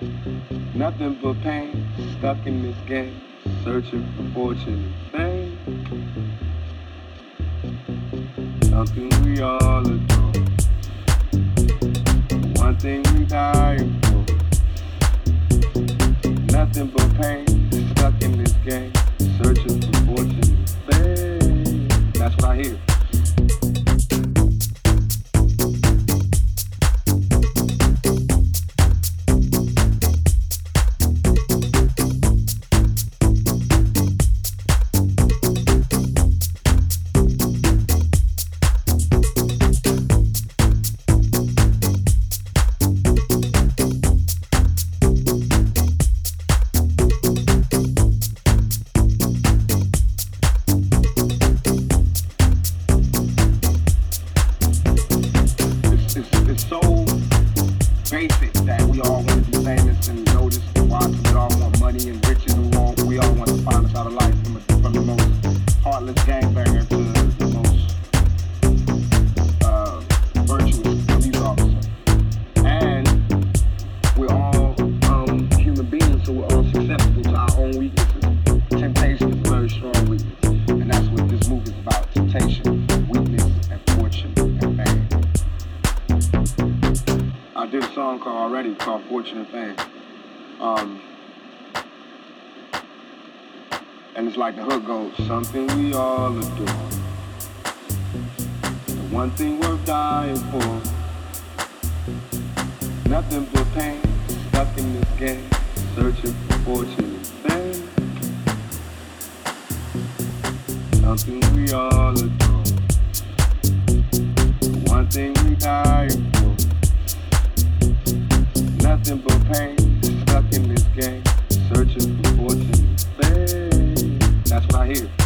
Nothing but pain, stuck in this game, searching for fortune and fame. Something we all adore. One thing we die for. Nothing but pain, stuck in this game, searching for fortune and fame. That's what I hear. stuck in this game, searching for fortune. That's what I hear.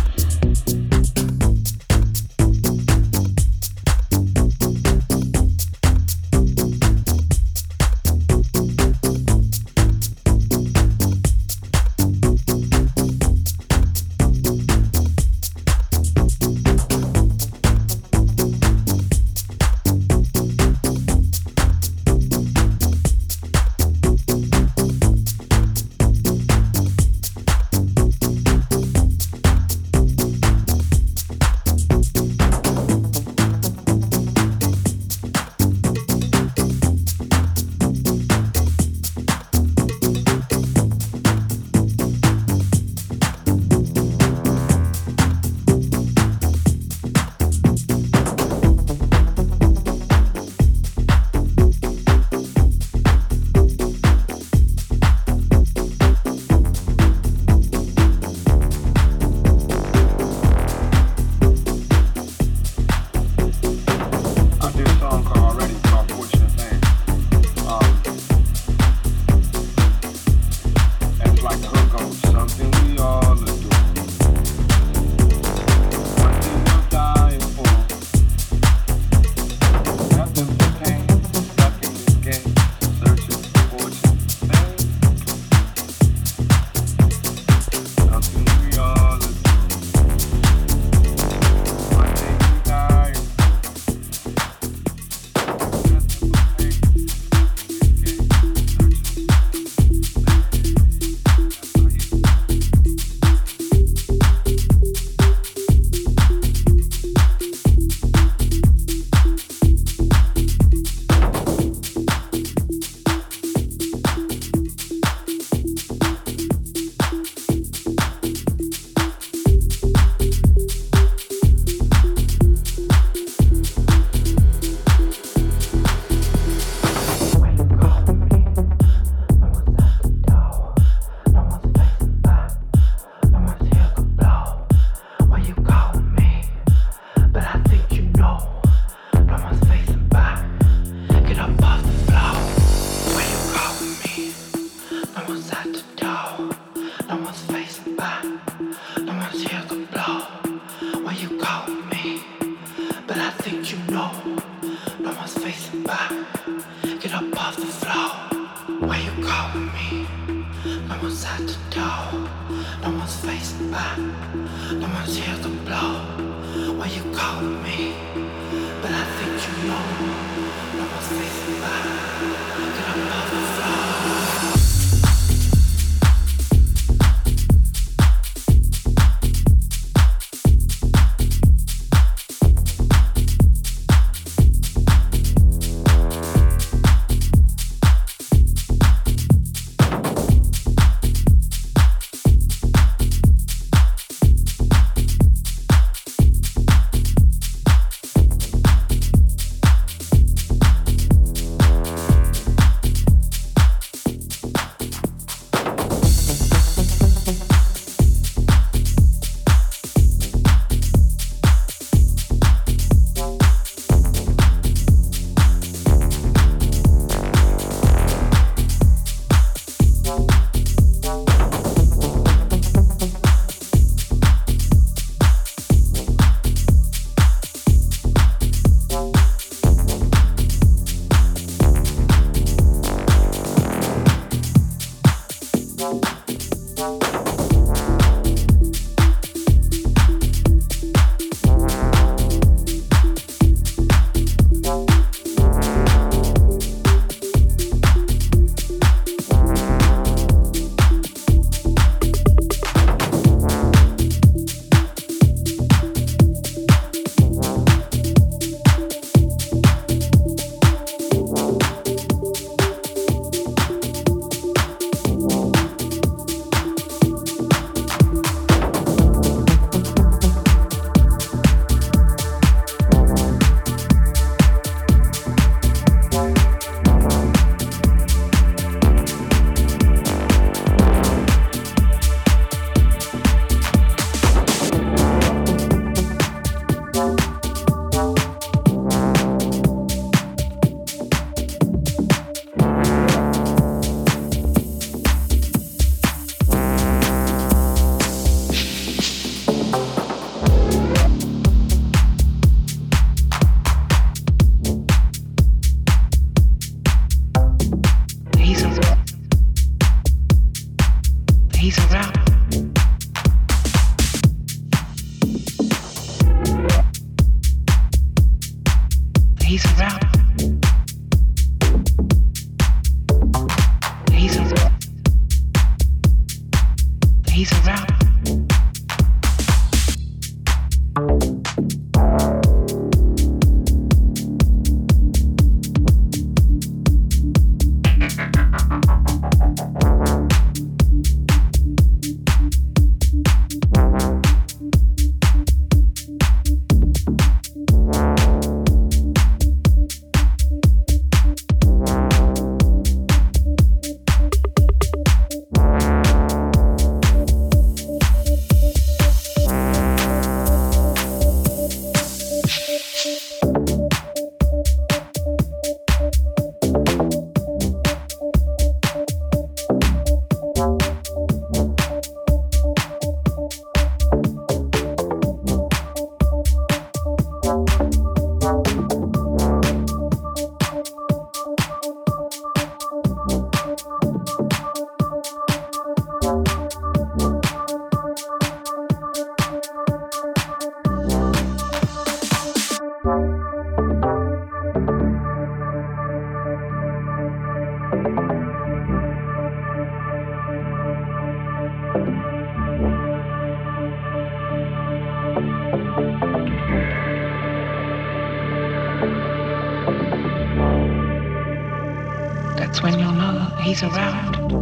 That's when you'll know he's around.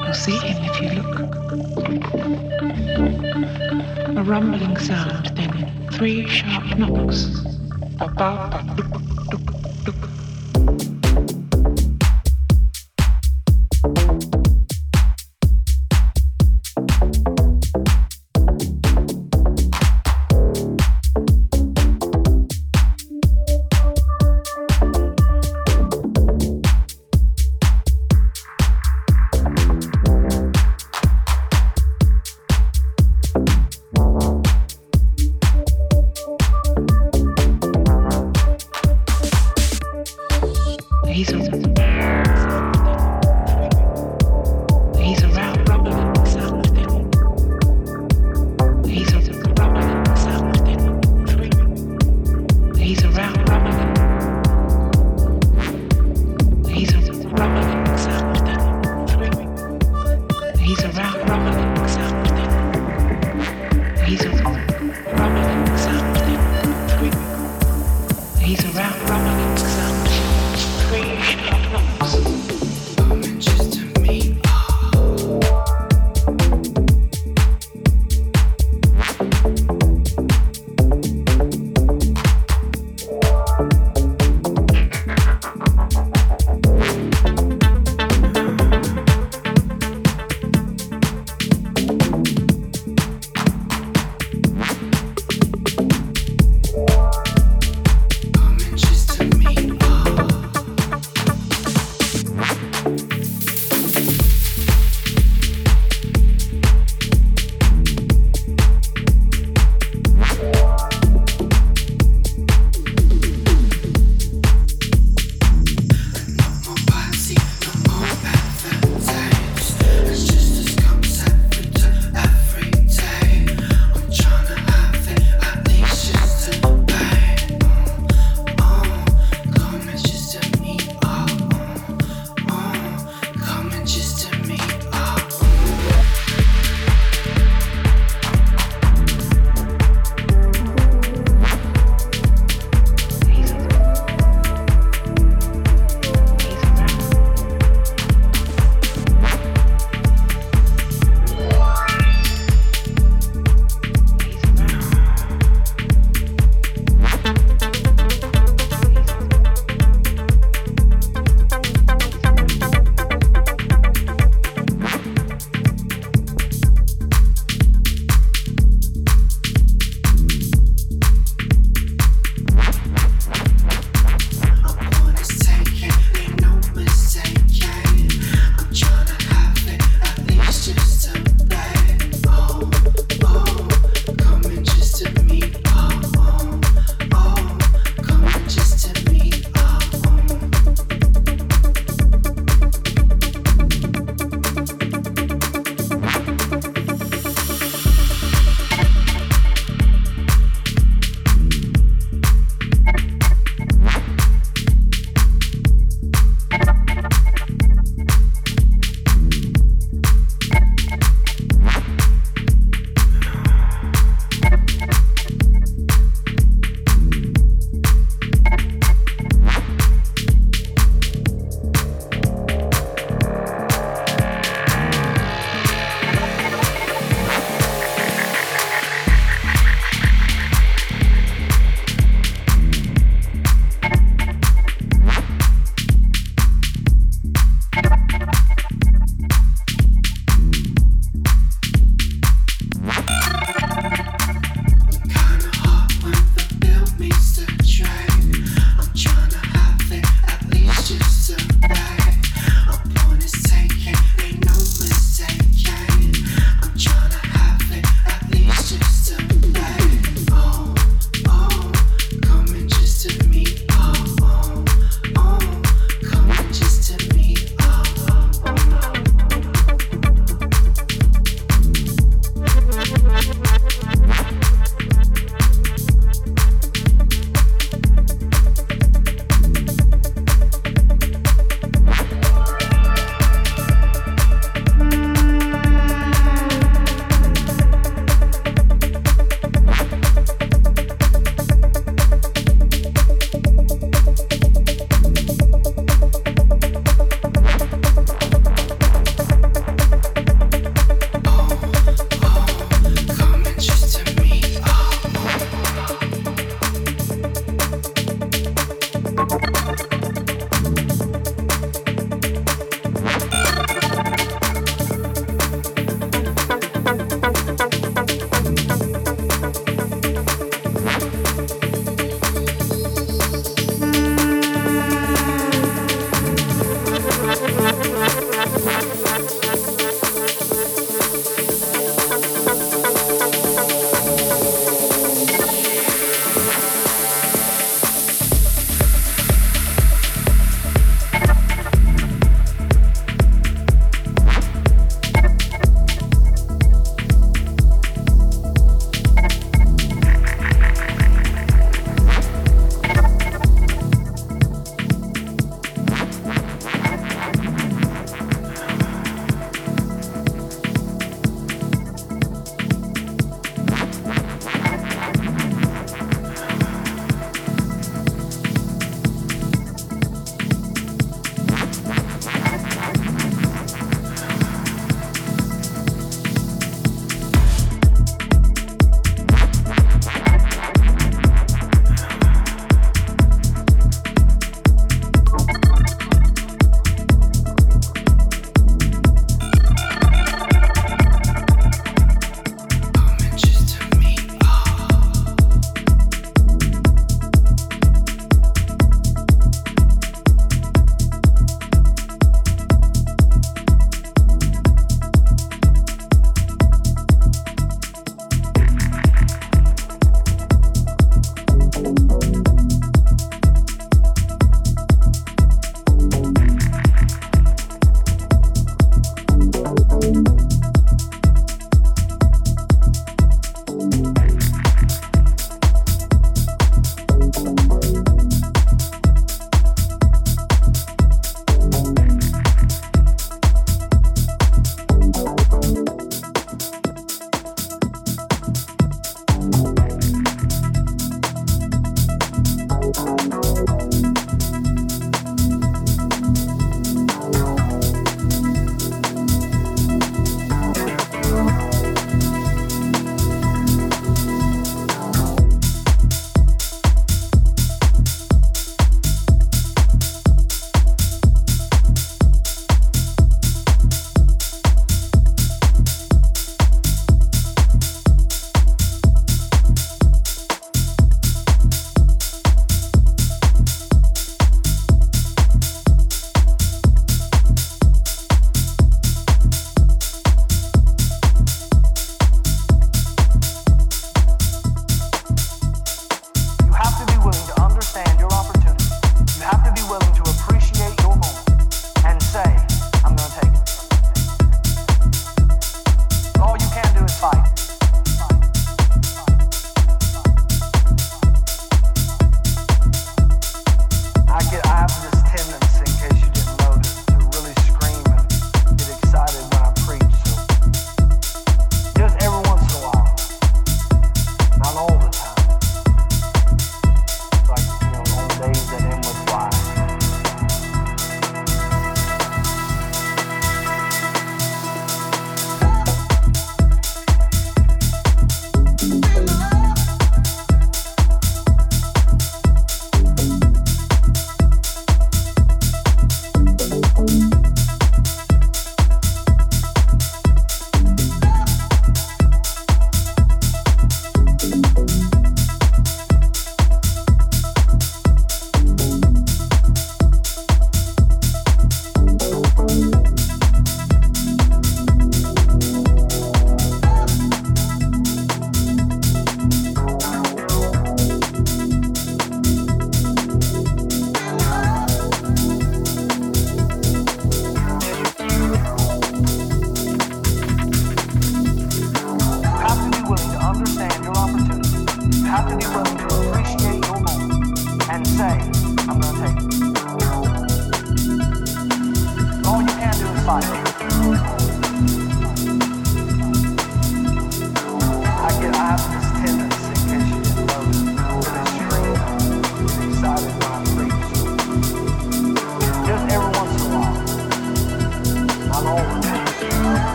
You'll see him if you look. A rumbling sound, then three sharp knocks. Ba ba ba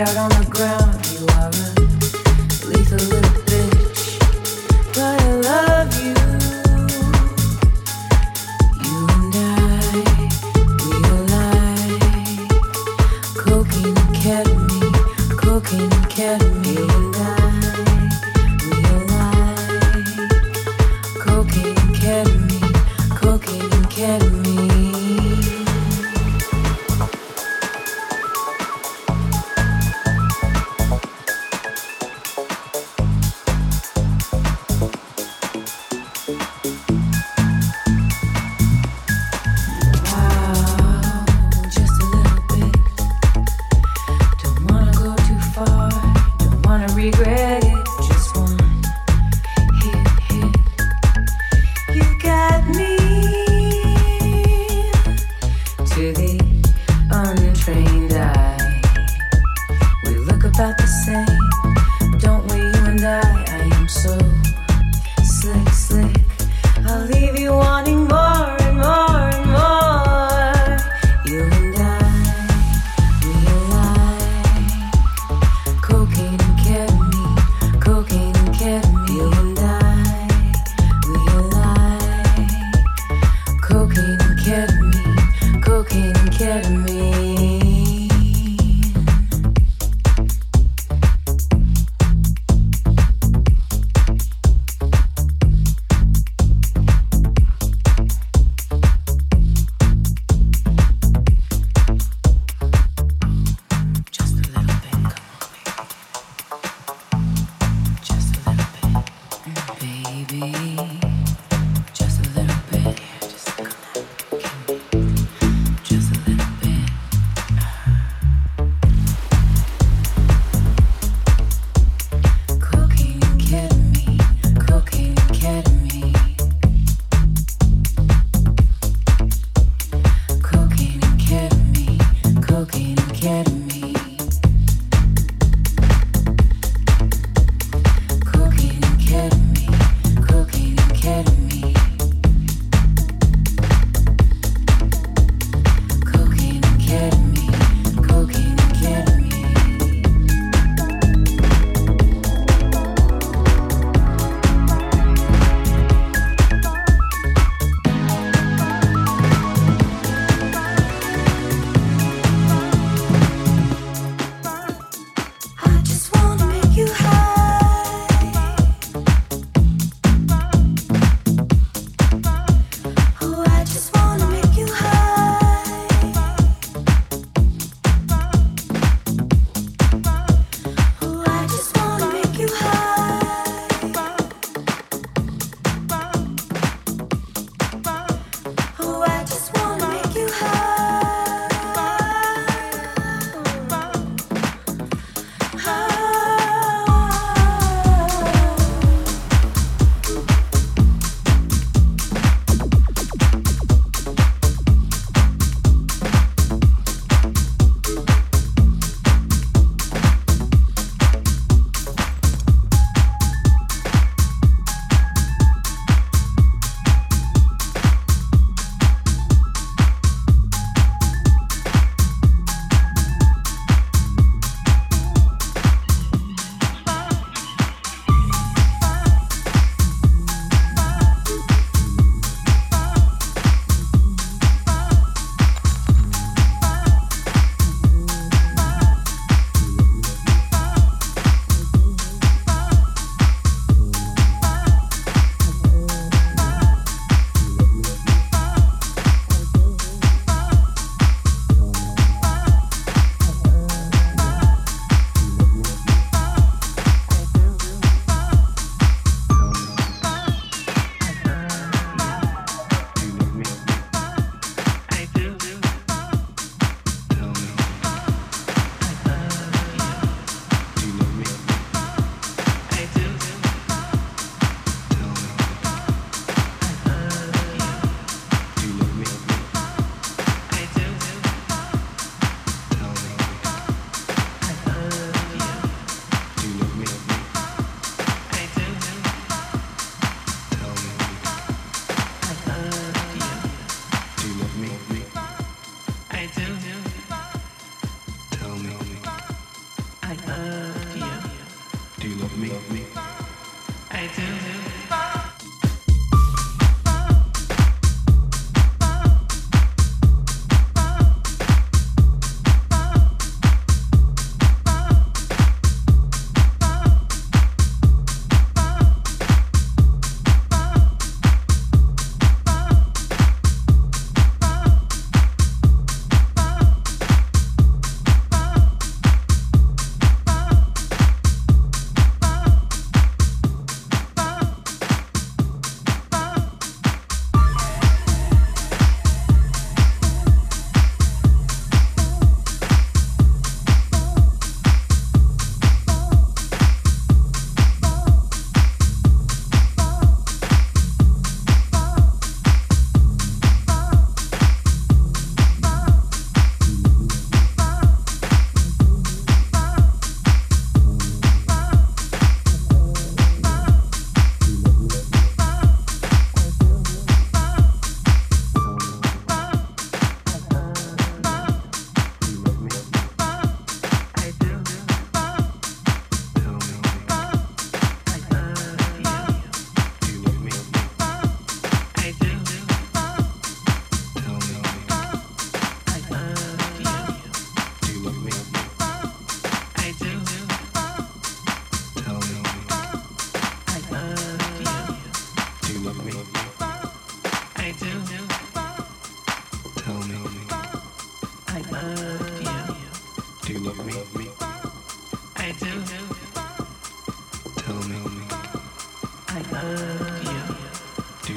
out on the ground.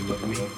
love me.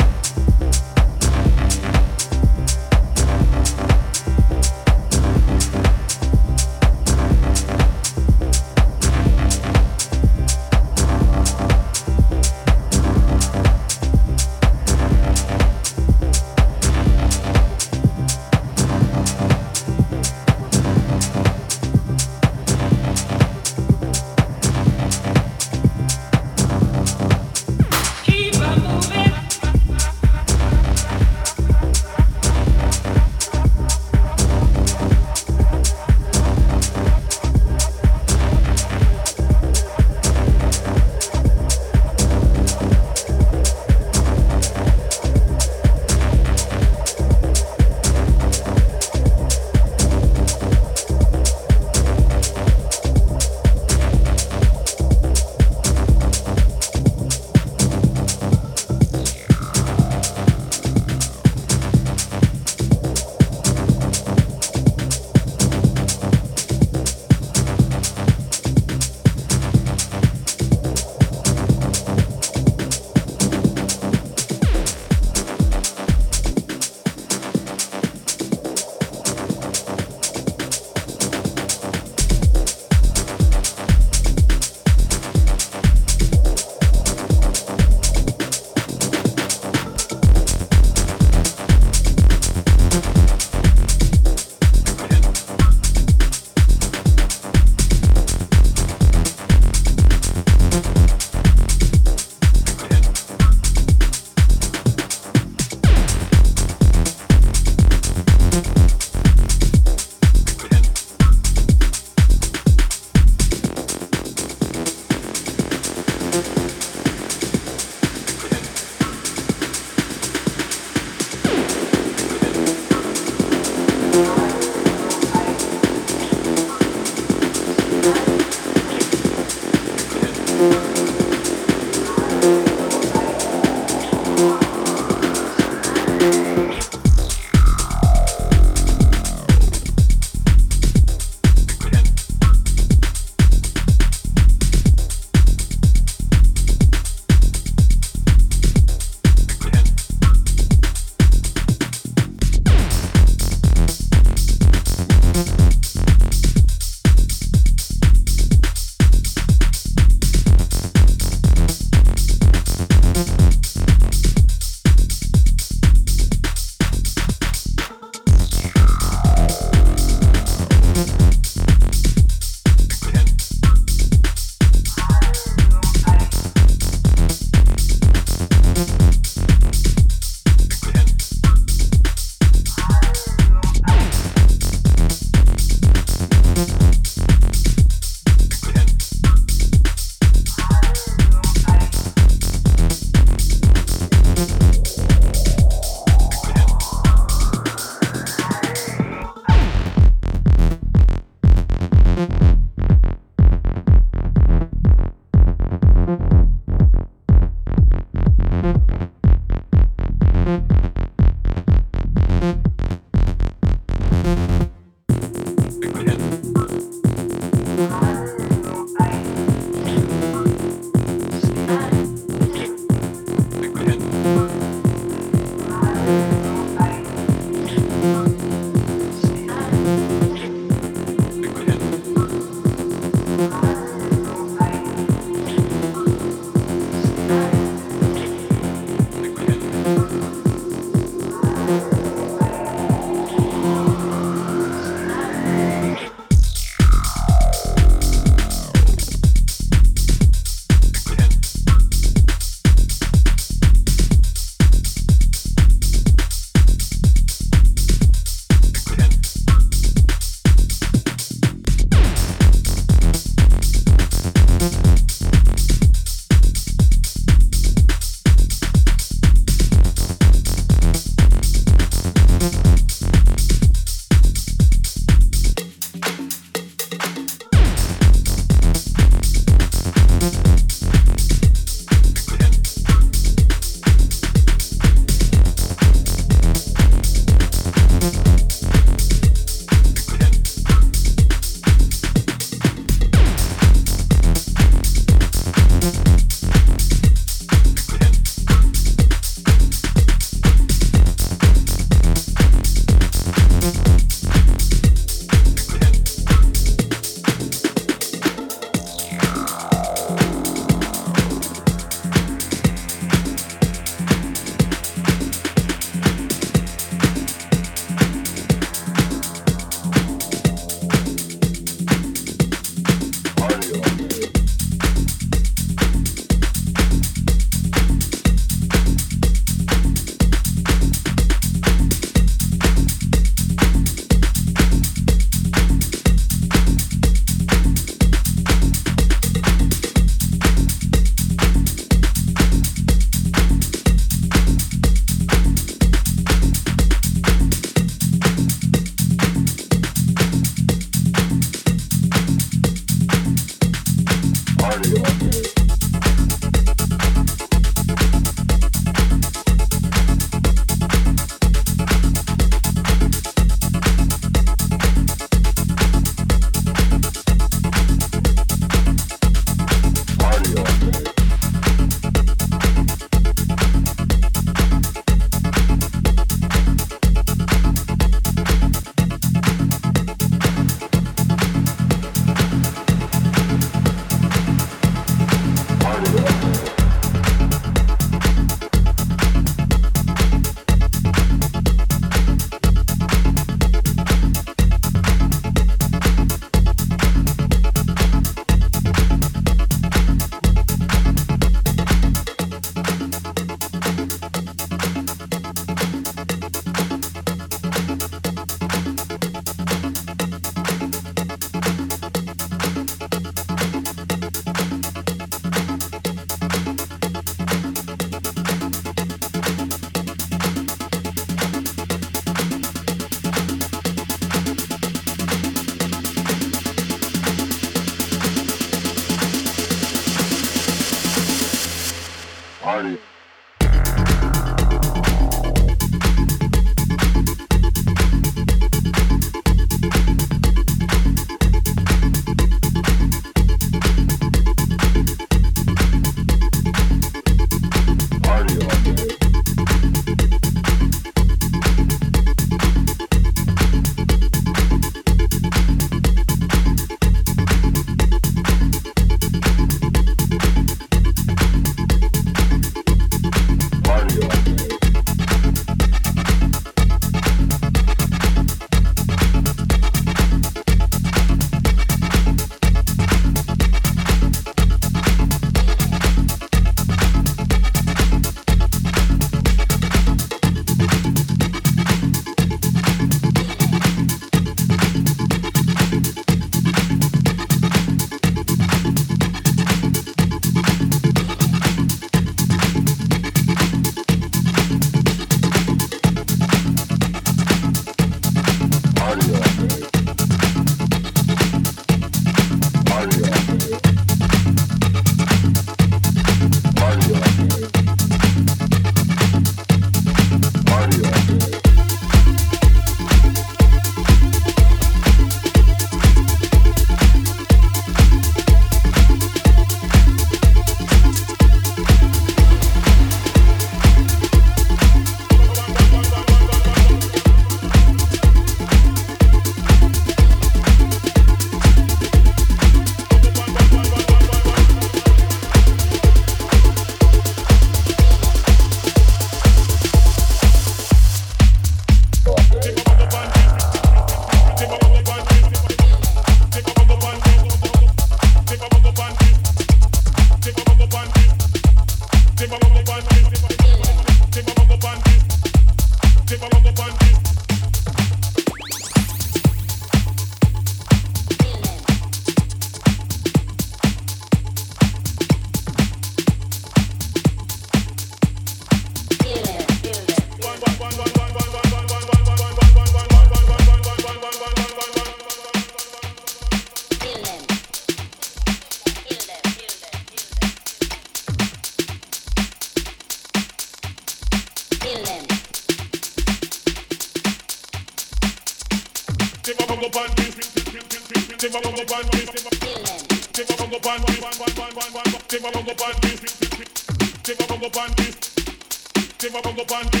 Up on